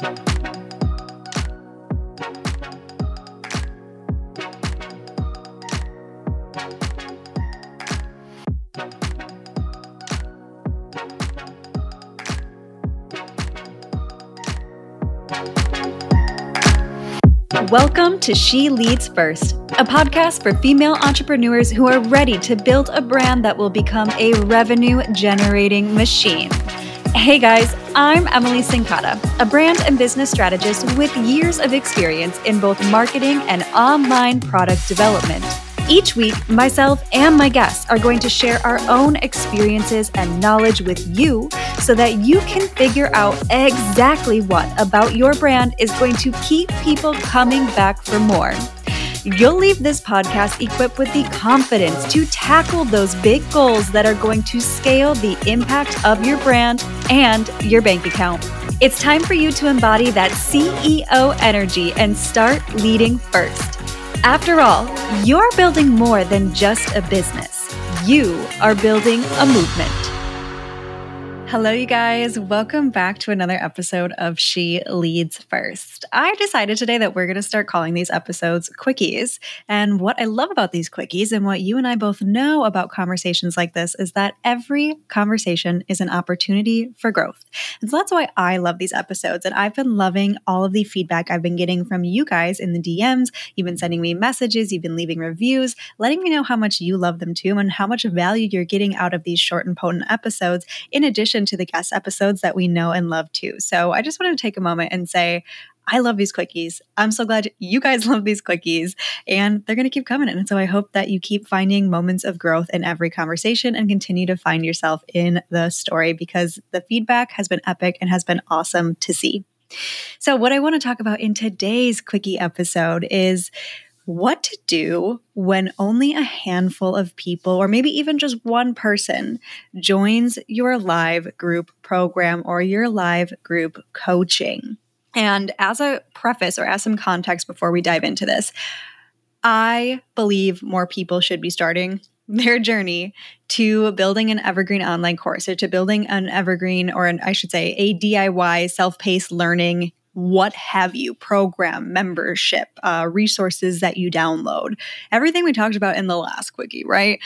Welcome to She Leads First, a podcast for female entrepreneurs who are ready to build a brand that will become a revenue generating machine. Hey guys, I'm Emily Cincotta, a brand and business strategist with years of experience in both marketing and online product development. Each week, myself and my guests are going to share our own experiences and knowledge with you so that you can figure out exactly what about your brand is going to keep people coming back for more. You'll leave this podcast equipped with the confidence to tackle those big goals that are going to scale the impact of your brand and your bank account. It's time for you to embody that CEO energy and start leading first. After all, you're building more than just a business. You are building a movement. Hello, you guys. Welcome back to another episode of She Leads First. I decided today that we're going to start calling these episodes quickies. And what I love about these quickies and what you and I both know about conversations like this is that every conversation is an opportunity for growth. And so that's why I love these episodes. And I've been loving all of the feedback I've been getting from you guys in the DMs. You've been sending me messages, you've been leaving reviews, letting me know how much you love them too and how much value you're getting out of these short and potent episodes, in addition to the guest episodes that we know and love too. So I just wanted to take a moment and say, I love these quickies. I'm so glad you guys love these quickies and they're going to keep coming. And so I hope that you keep finding moments of growth in every conversation and continue to find yourself in the story because the feedback has been epic and has been awesome to see. So, what I want to talk about in today's quickie episode is what to do when only a handful of people, or maybe even just one person, joins your live group program or your live group coaching. And as a preface or as some context before we dive into this, I believe more people should be starting their journey to building an evergreen online course or to building an evergreen, or an, I should say, a DIY self paced learning what have you program membership uh, resources that you download. Everything we talked about in the last quickie right?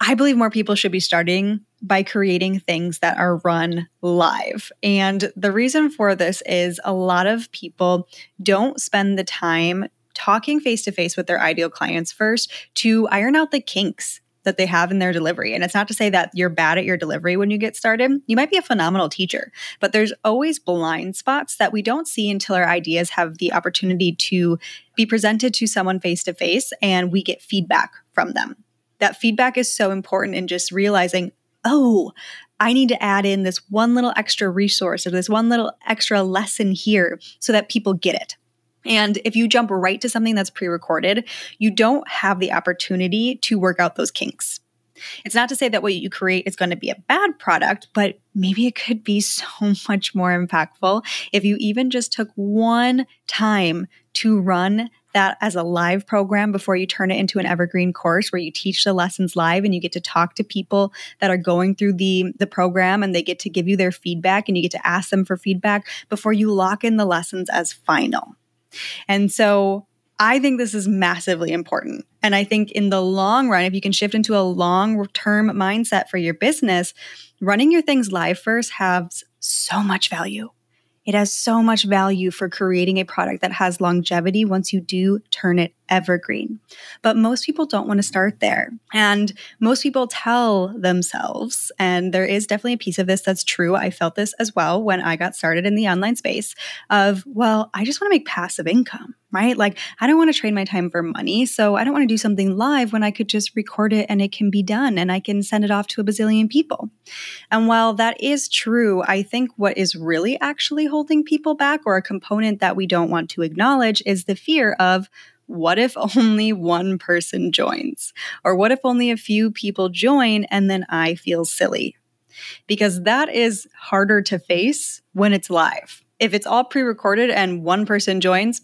I believe more people should be starting by creating things that are run live. And the reason for this is a lot of people don't spend the time talking face to face with their ideal clients first to iron out the kinks that they have in their delivery. And it's not to say that you're bad at your delivery when you get started. You might be a phenomenal teacher, but there's always blind spots that we don't see until our ideas have the opportunity to be presented to someone face to face and we get feedback from them. That feedback is so important in just realizing, oh, I need to add in this one little extra resource or this one little extra lesson here so that people get it. And if you jump right to something that's pre recorded, you don't have the opportunity to work out those kinks. It's not to say that what you create is going to be a bad product, but maybe it could be so much more impactful if you even just took one time to run that as a live program before you turn it into an evergreen course where you teach the lessons live and you get to talk to people that are going through the the program and they get to give you their feedback and you get to ask them for feedback before you lock in the lessons as final. And so I think this is massively important. And I think in the long run, if you can shift into a long term mindset for your business, running your things live first has so much value. It has so much value for creating a product that has longevity once you do turn it evergreen. But most people don't want to start there. And most people tell themselves, and there is definitely a piece of this that's true. I felt this as well when I got started in the online space of, well, I just want to make passive income, right? Like, I don't want to trade my time for money. So I don't want to do something live when I could just record it and it can be done and I can send it off to a bazillion people. And while that is true, I think what is really actually holding people back or a component that we don't want to acknowledge is the fear of, what if only one person joins? Or what if only a few people join and then I feel silly? Because that is harder to face when it's live. If it's all pre recorded and one person joins,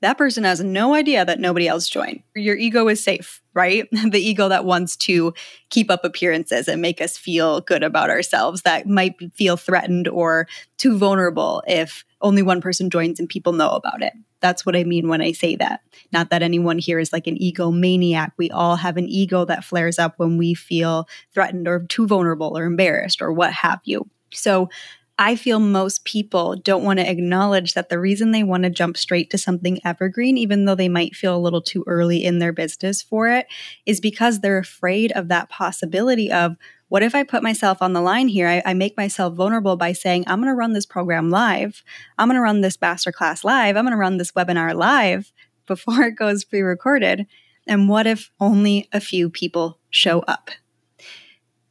that person has no idea that nobody else joined. Your ego is safe, right? the ego that wants to keep up appearances and make us feel good about ourselves, that might feel threatened or too vulnerable if only one person joins and people know about it. That's what I mean when I say that. Not that anyone here is like an egomaniac. We all have an ego that flares up when we feel threatened or too vulnerable or embarrassed or what have you. So I feel most people don't want to acknowledge that the reason they want to jump straight to something evergreen, even though they might feel a little too early in their business for it, is because they're afraid of that possibility of what if I put myself on the line here? I, I make myself vulnerable by saying, I'm going to run this program live. I'm going to run this masterclass live. I'm going to run this webinar live before it goes pre recorded. And what if only a few people show up?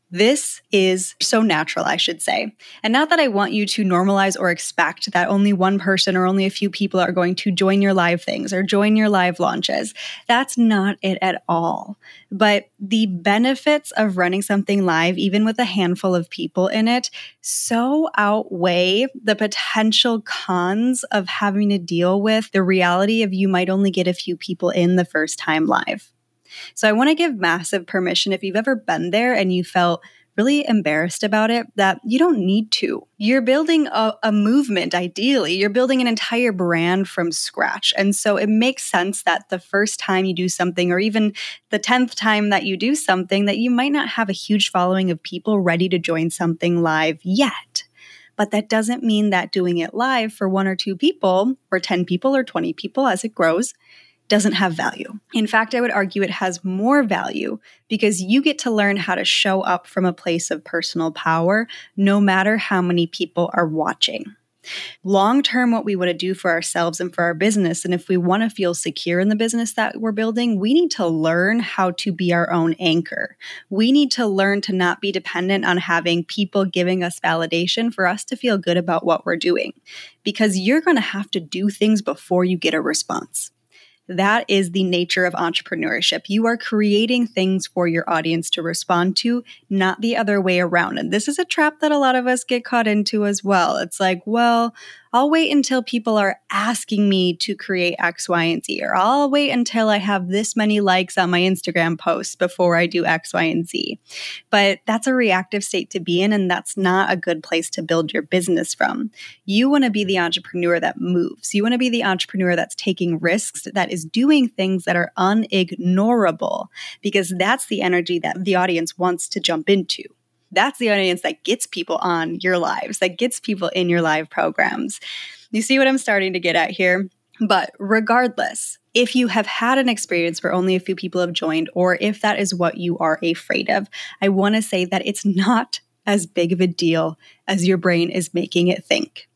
This is so natural, I should say. And not that I want you to normalize or expect that only one person or only a few people are going to join your live things or join your live launches. That's not it at all. But the benefits of running something live, even with a handful of people in it, so outweigh the potential cons of having to deal with the reality of you might only get a few people in the first time live. So I want to give massive permission if you've ever been there and you felt really embarrassed about it that you don't need to. You're building a, a, movement, ideally. You're building an entire brand from scratch. And so it makes sense that the first time you do something, or even the 10th time that you do something, that you might not have a huge following of people ready to join something live yet. But that doesn't mean that doing it live for one or two people, or 10 people, or 20 people as it grows, doesn't have value. In fact, I would argue it has more value because you get to learn how to show up from a place of personal power, no matter how many people are watching. Long term, what we want to do for ourselves and for our business, and if we want to feel secure in the business that we're building, we need to learn how to be our own anchor. We need to learn to not be dependent on having people giving us validation for us to feel good about what we're doing, because you're going to have to do things before you get a response. That is the nature of entrepreneurship. You are creating things for your audience to respond to, not the other way around. And this is a trap that a lot of us get caught into as well. It's like, well, I'll wait until people are asking me to create X, Y, and Z, or I'll wait until I have this many likes on my Instagram posts before I do X, Y, and Z. But that's a reactive state to be in, and that's not a good place to build your business from. You want to be the entrepreneur that moves. You want to be the entrepreneur that's taking risks, that is doing things that are unignorable, because that's the energy that the audience wants to jump into that's the audience that gets people on your lives, that gets people in your live programs. You see what I'm starting to get at here? But regardless, if you have had an experience where only a few people have joined, or if that is what you are afraid of, I want to say that it's not as big of a deal as your brain is making it think.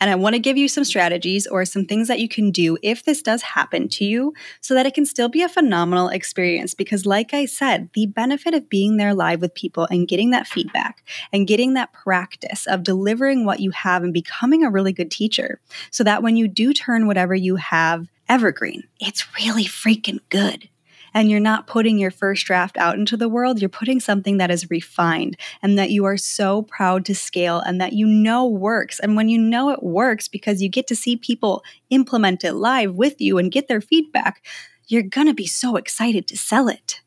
And I want to give you some strategies or some things that you can do if this does happen to you so that it can still be a phenomenal experience. Because, like I said, the benefit of being there live with people and getting that feedback and getting that practice of delivering what you have and becoming a really good teacher so that when you do turn whatever you have evergreen, it's really freaking good and you're not putting your first draft out into the world, you're putting something that is refined and that you are so proud to scale and that you know works. And when you know it works because you get to see people implement it live with you and get their feedback, you're going to be so excited to sell it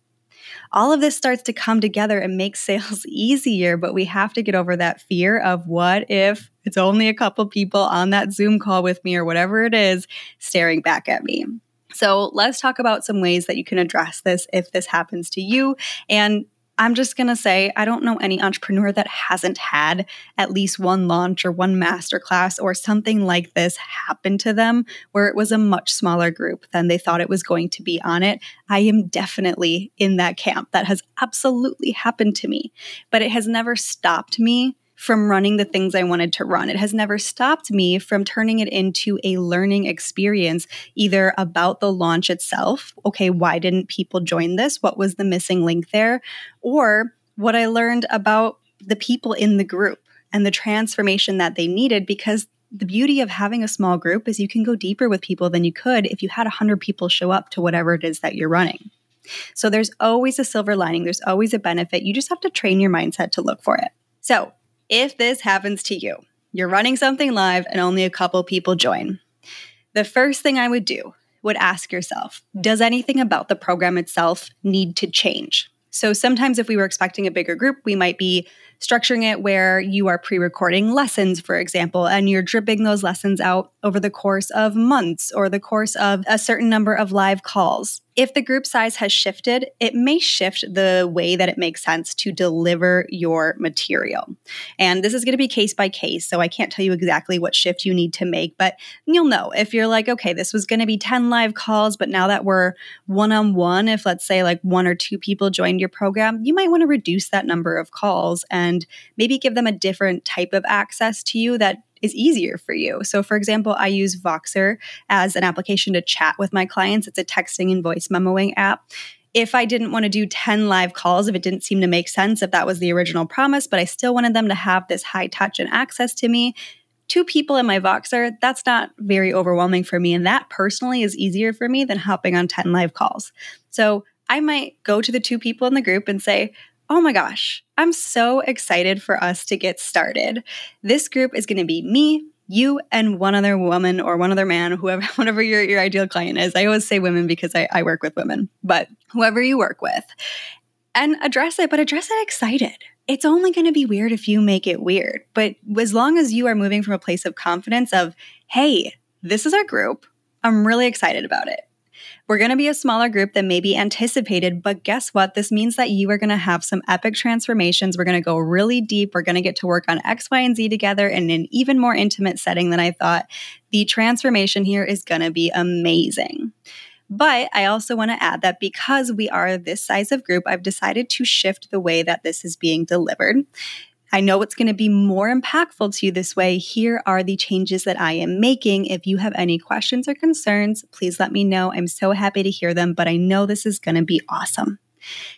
all of this starts to come together and make sales easier, but we have to get over that fear of what if it's only a couple people on that Zoom call with me or whatever it is staring back at me. So let's talk about some ways that you can address this if this happens to you. And I'm just going to say, I don't know any entrepreneur that hasn't had at least one launch or one masterclass or something like this happen to them where it was a much smaller group than they thought it was going to be on it. I am definitely in that camp. That has absolutely happened to me, but it has never stopped me from running the things I wanted to run. It has never stopped me from turning it into a learning experience, either about the launch itself. Okay, why didn't people join this? What was the missing link there? Or what I learned about the people in the group and the transformation that they needed because the beauty of having a small group is you can go deeper with people than you could if you had 100 people show up to whatever it is that you're running. So there's always a silver lining, there's always a benefit. You just have to train your mindset to look for it. So, if this happens to you, you're running something live and only a couple people join. The first thing I would do would ask yourself hmm. Does anything about the program itself need to change? So sometimes, if we were expecting a bigger group, we might be structuring it where you are pre recording lessons, for example, and you're dripping those lessons out over the course of months or the course of a certain number of live calls. If the group size has shifted, it may shift the way that it makes sense to deliver your material. And this is going to be case by case. So I can't tell you exactly what shift you need to make, but you'll know if you're like, okay, this was going to be 10 live calls, but now that we're one on one, if let's say like one or two people joined your program, you might want to reduce that number of calls and maybe give them a different type of access to you that is easier for you. So, for example, I use Voxer as an application to chat with my clients. It's a texting and voice memoing app. If I didn't want to do 10 live calls, if it didn't seem to make sense, if that was the original promise, but I still wanted them to have this high touch and access to me, two people in my Voxer, that's not very overwhelming for me. And that personally is easier for me than hopping on 10 live calls. So I might go to the two people in the group and say, Oh my gosh, I'm so excited for us to get started. This group is going to be me, you, and one other woman or one other man, whoever, whatever your, your ideal client is. I always say women because I, I work with women, but whoever you work with, and address it, but address it excited. It's only going to be weird if you make it weird. But as long as you are moving from a place of confidence of, hey, this is our group, I'm really excited about it. We're going to be a smaller group than maybe anticipated, but guess what? This means that you are going to have some epic transformations. We're going to go really deep. We're going to get to work on X, Y, and Z together in an even more intimate setting than I thought. The transformation here is going to be amazing. But I also want to add that because we are this size of group, I've decided to shift the way that this is being delivered. I know it's going to be more impactful to you this way. Here are the changes that I am making. If you have any questions or concerns, please let me know. I'm so happy to hear them, but I know this is going to be awesome.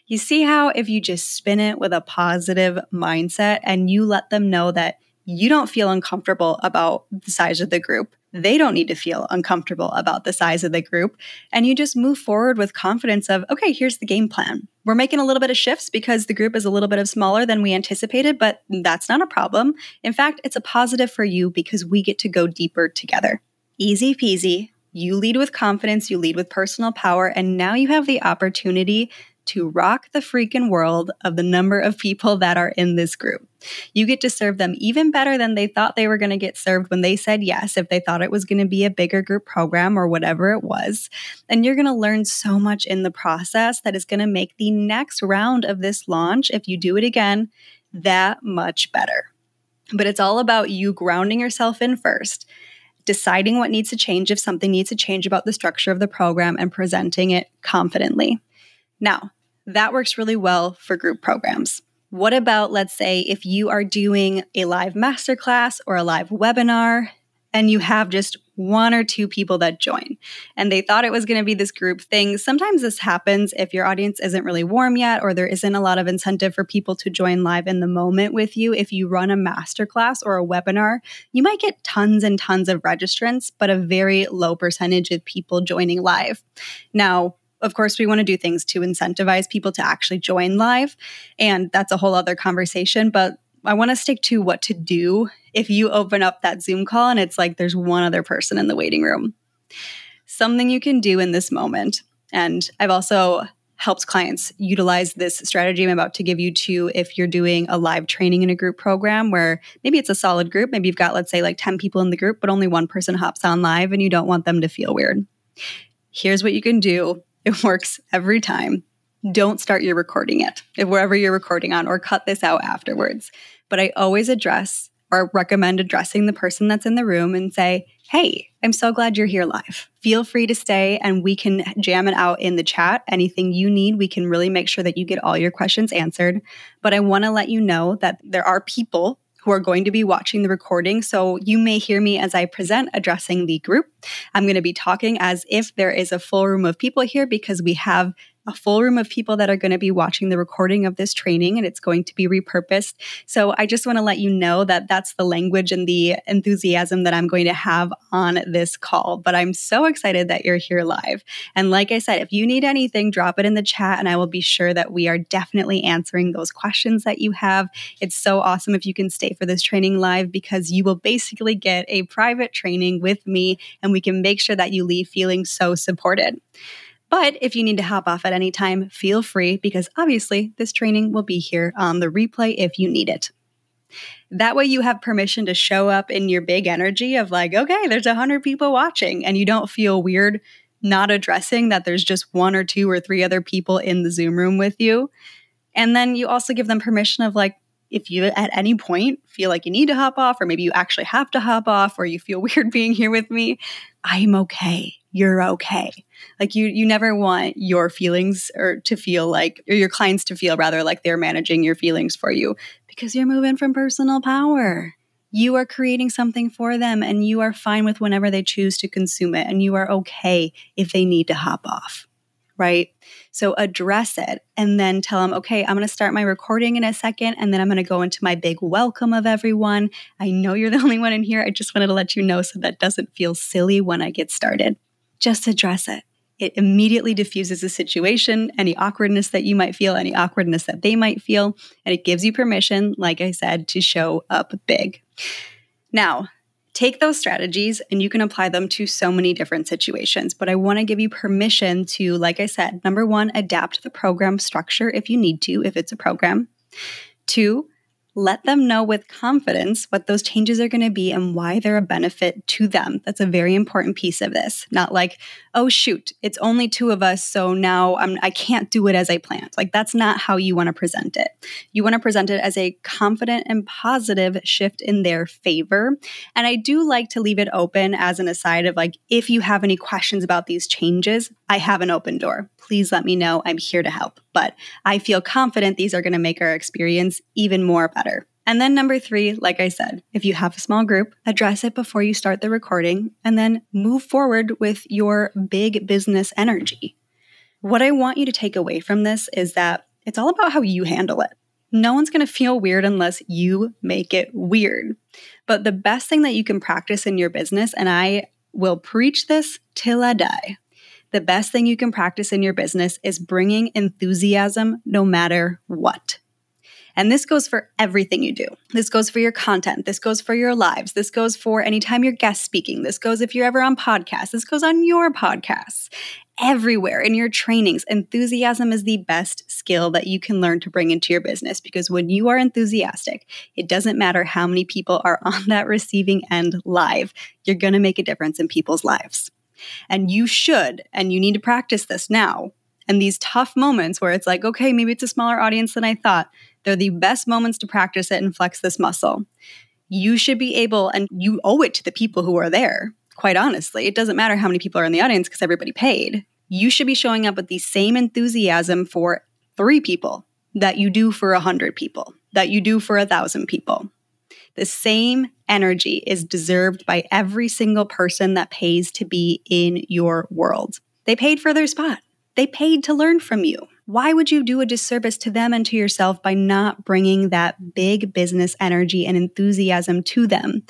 You see how if you just spin it with a positive mindset and you let them know that you don't feel uncomfortable about the size of the group, they don't need to feel uncomfortable about the size of the group. And you just move forward with confidence of, okay, here's the game plan. We're making a little bit of shifts because the group is a little bit of smaller than we anticipated, but that's not a problem. In fact, it's a positive for you because we get to go deeper together. Easy peasy. You lead with confidence, you lead with personal power, and now you have the opportunity to rock the freaking world of the number of people that are in this group. You get to serve them even better than they thought they were going to get served when they said yes, if they thought it was going to be a bigger group program or whatever it was. And you're going to learn so much in the process that is going to make the next round of this launch, if you do it again, that much better. But it's all about you grounding yourself in first deciding what needs to change if something needs to change about the structure of the program and presenting it confidently. Now, that works really well for group programs. What about, let's say, if you are doing a live masterclass or a live webinar and you have just one or two people that join and they thought it was going to be this group thing. Sometimes this happens if your audience isn't really warm yet or there isn't a lot of incentive for people to join live in the moment with you. If you run a masterclass or a webinar, you might get tons and tons of registrants, but a very low percentage of people joining live. Now, of course, we want to do things to incentivize people to actually join live. And that's a whole other conversation. But I want to stick to what to do if you open up that Zoom call and it's like there's one other person in the waiting room. Something you can do in this moment. And I've also helped clients utilize this strategy I'm about to give you to if you're doing a live training in a group program where maybe it's a solid group. Maybe you've got, let's say, like 10 people in the group, but only one person hops on live and you don't want them to feel weird. Here's what you can do it works every time. Don't start your recording if wherever you're recording on, or cut this out afterwards. But I always address or recommend addressing the person that's in the room and say, Hey, I'm so glad you're here live. Feel free to stay and we can jam it out in the chat. Anything you need, we can really make sure that you get all your questions answered. But I want to let you know that there are people who are going to be watching the recording. So you may hear me as I present addressing the group. I'm going to be talking as if there is a full room of people here because we have a full room of people that are going to be watching the recording of this training and it's going to be repurposed. So I just want to let you know that that's the language and the enthusiasm that I'm going to have on this call. But I'm so excited that you're here live. And like I said, if you need anything, drop it in the chat and I will be sure that we are definitely answering those questions that you have. It's so awesome if you can stay for this training live because you will basically get a private training with me and we can make sure that you leave feeling so supported. But if you need to hop off at any time, feel free because obviously this training will be here on the replay if you need it. That way, you have permission to show up in your big energy of like, okay, there's a hundred people watching, and you don't feel weird not addressing that there's just one or two or three other people in the Zoom room with you. And then you also give them permission of like, if you at any point feel like you need to hop off, or maybe you actually have to hop off, or you feel weird being here with me, I'm okay. You're okay. Like you, you never want your feelings or to feel like, or your clients to feel rather like they're managing your feelings for you because you're moving from personal power. You are creating something for them and you are fine with whenever they choose to consume it. And you are okay if they need to hop off right? So address it and then tell them, okay, I'm going to start my recording in a second and then I'm going to go into my big welcome of everyone. I know you're the only one in here. I just wanted to let you know so that doesn't feel silly when I get started. Just address it. It immediately diffuses the situation, any awkwardness that you might feel, any awkwardness that they might feel, and it gives you permission, like I said, to show up big. Now, take those strategies and you can apply them to so many different situations. But I want to give you permission to, like I said, number one, adapt the program structure if you need to, if it's a program. Two, let them know with confidence what those changes are going to be and why they're a benefit to them. That's a very important piece of this. Not like, oh shoot, it's only two of us, so now I'm I can't do it as I planned. Like that's not how you want to present it. You want to present it as a confident and positive shift in their favor. And I do like to leave it open as an aside of like if you have any questions about these changes, I have an open door. Please let me know. I'm here to help. But I feel confident these are going to make our experience even more better. And then number three, like I said, if you have a small group, address it before you start the recording and then move forward with your big business energy. What I want you to take away from this is that it's all about how you handle it. No one's going to feel weird unless you make it weird. But the best thing that you can practice in your business, and I will preach this till I die, the best thing you can practice in your business is bringing enthusiasm no matter what. And this goes for everything you do. This goes for your content. This goes for your lives. This goes for anytime you're guest speaking. This goes if you're ever on podcasts. This goes on your podcasts. Everywhere in your trainings, enthusiasm is the best skill that you can learn to bring into your business because when you are enthusiastic, it doesn't matter how many people are on that receiving end live, you're going to make a difference in people's lives. And you should, and you need to practice this now. And these tough moments where it's like, okay, maybe it's a smaller audience than I thought. They're the best moments to practice it and flex this muscle. You should be able, and you owe it to the people who are there, quite honestly. It doesn't matter how many people are in the audience because everybody paid. You should be showing up with the same enthusiasm for three people that you do for a hundred people, that you do for a thousand people. The same energy is deserved by every single person that pays to be in your world. They paid for their spot. They paid to learn from you. Why would you do a disservice to them and to yourself by not bringing that big business energy and enthusiasm to them?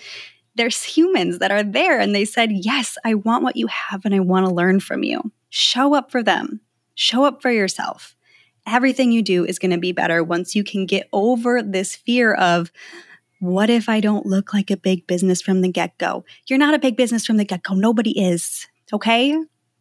There's humans that are there and they said, Yes, I want what you have and I want to learn from you. Show up for them, show up for yourself. Everything you do is going to be better once you can get over this fear of, what if I don't look like a big business from the get go? You're not a big business from the get go. Nobody is. Okay.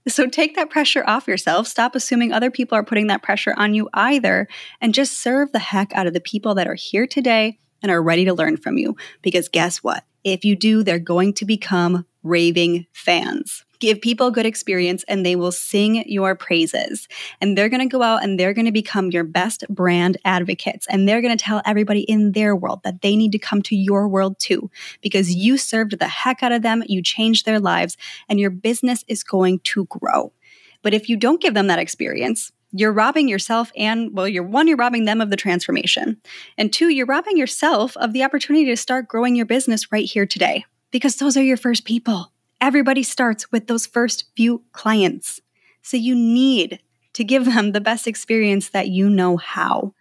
So take that pressure off yourself. Stop assuming other people are putting that pressure on you either. And just serve the heck out of the people that are here today and are ready to learn from you. Because guess what? If you do, they're going to become raving fans. Give people a good experience and they will sing your praises. And they're going to go out and they're going to become your best brand advocates. And they're going to tell everybody in their world that they need to come to your world too, because you served the heck out of them, you changed their lives, and your business is going to grow. But if you don't give them that experience, you're robbing yourself and well you're one you're robbing them of the transformation and two you're robbing yourself of the opportunity to start growing your business right here today because those are your first people Everybody starts with those first few clients. So you need to give them the best experience that you know how.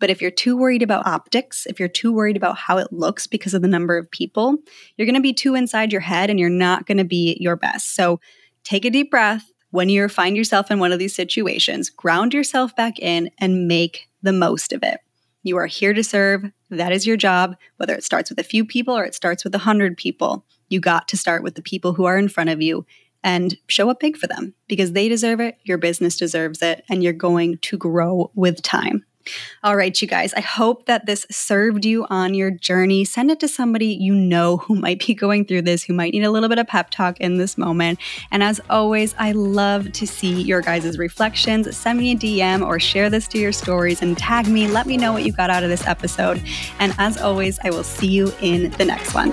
But if you're too worried about optics, if you're too worried about how it looks because of the number of people, you're going to be too inside your head and you're not going to be your best. So take a deep breath when you find yourself in one of these situations, ground yourself back in and make the most of it. You are here to serve. That is your job, whether it starts with a few people or it starts with a hundred people. You got to start with the people who are in front of you and show up big for them because they deserve it, your business deserves it, and you're going to grow with time. All right, you guys, I hope that this served you on your journey. Send it to somebody you know who might be going through this, who might need a little bit of pep talk in this moment. And as always, I love to see your guys' reflections. Send me a DM or share this to your stories and tag me. Let me know what you got out of this episode. And as always, I will see you in the next one.